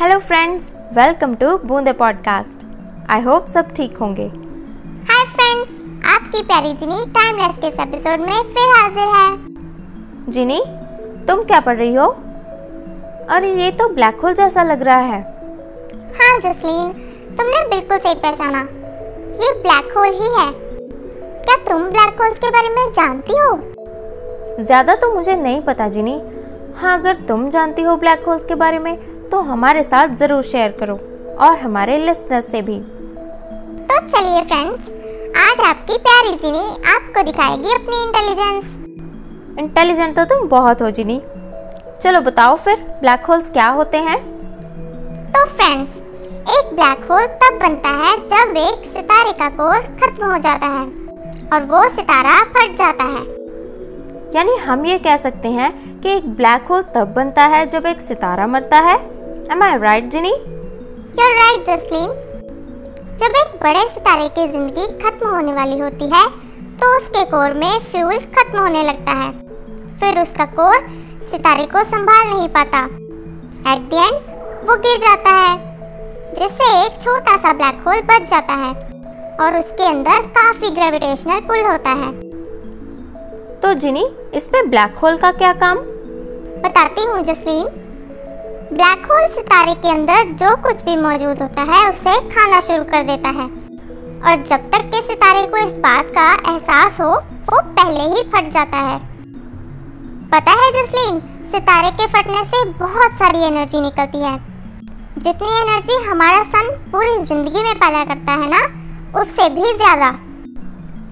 Hello friends welcome to Boonde podcast I hope सब ठीक होंगे। हाय फ्रेंड्स आपकी प्यारी जिनी टाइमलेस के इस एपिसोड में फिर हाजिर है। जिनी तुम क्या पढ़ रही हो? अरे ये तो ब्लैक होल जैसा लग रहा है। हाँ जसलीन तुमने बिल्कुल सही पहचाना। ये ब्लैक होल ही है। क्या तुम ब्लैक होल्स के बारे में जानती हो? ज़्यादा तो मुझे नहीं पता जिनी। हाँ अगर तुम जानती हो ब्लैक होल्स के बारे में तो हमारे साथ ज़रूर शेयर करो और हमारे लिसनर्स से भी। तो चलिए फ्रेंड्स आज आपकी प्यारी जिनी आपको दिखाएगी अपनी इंटेलिजेंस इंटेलिजेंट तो तुम बहुत हो जिनी। चलो बताओ फिर ब्लैक होल्स क्या होते हैं? तो फ्रेंड्स एक ब्लैक होल तब बनता है जब एक सितारे का कोर खत्म हो जाता है और वो सितारा फट जाता है। यानी हम ये कह सकते हैं कि एक ब्लैक होल तब बनता है जब एक सितारा मरता है am I right Ginni You're right, Jasleen जब एक बड़े सितारे की ज़िंदगी खत्म होने वाली होती है तो उसके कोर में फ्यूल खत्म होने लगता है। फिर उसका कोर सितारे को संभाल नहीं पाता। एट द एंड वो गिर जाता है जिससे एक छोटा सा ब्लैक होल बच जाता है और उसके अंदर काफ़ी ग्रेविटेशनल पुल होता है। तो जिनी इसमें ब्लैक होल का क्या काम? बताती हूँ जसलीन ब्लैक होल सितारे के अंदर जो कुछ भी मौजूद होता है उसे खाना शुरू कर देता है। और जब तक के सितारे को इस बात का एहसास हो वो पहले ही फट जाता है। पता है जसलीन सितारे के फटने से बहुत सारी एनर्जी निकलती है। जितनी एनर्जी हमारा सन पूरी ज़िंदगी में पैदा करता है ना उससे भी ज़्यादा।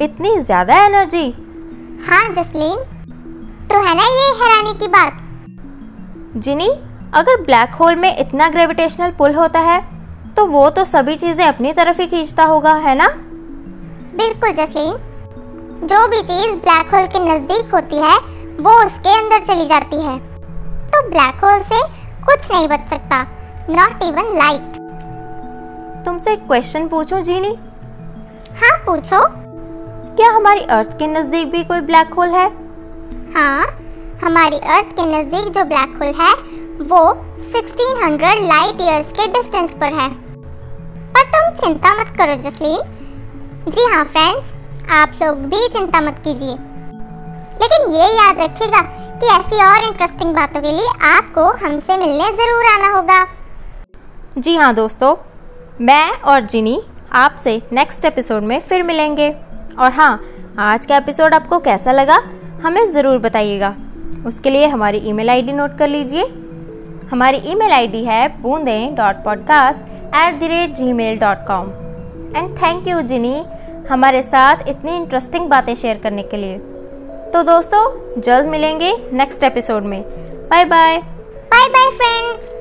इतनी ज़्यादा एनर्जी? हाँ जसलीन। तो है ना ये हैरानी की बात? जिनी? अगर ब्लैक होल में इतना ग्रेविटेशनल पुल होता है तो वो तो सभी चीज़ें अपनी तरफ़ ही खींचता होगा है ना? बिल्कुल जसलीन। जो भी चीज़ ब्लैक होल के नज़दीक होती है वो उसके अंदर चली जाती है। तो ब्लैक होल से कुछ नहीं बच सकता नॉट इवन लाइट तुमसे एक क्वेश्चन पूछूँ जीनी? हाँ पूछो। क्या हमारी अर्थ के नज़दीक भी कोई ब्लैक होल है? हाँ हमारी अर्थ के नज़दीक जो ब्लैक होल है वो 1600 लाइट ईयर्स के डिस्टेंस पर है। पर तुम चिंता मत करो, जसलीन। जी हाँ फ्रेंड्स आप लोग भी चिंता मत कीजिए। लेकिन ये याद रखिएगा कि ऐसी और इंटरेस्टिंग बातों के लिए आपको हमसे मिलने ज़रूर आना होगा। जी हाँ दोस्तों, मैं और जिनी आपसे नेक्स्ट एपिसोड में फिर मिलेंगे। और हाँ आज का एपिसोड आपको कैसा लगा, हमें ज़रूर बताइएगा। उसके लिए हमारी ईमेल आईडी नोट कर लीजिए। हमारी ईमेल आईडी है Boonde dot podcast at the rate gmail dot com. And thank you Ginni, हमारे साथ इतनी इंटरेस्टिंग बातें शेयर करने के लिए। तो दोस्तों, जल्द मिलेंगे नेक्स्ट एपिसोड में। Bye bye bye bye friends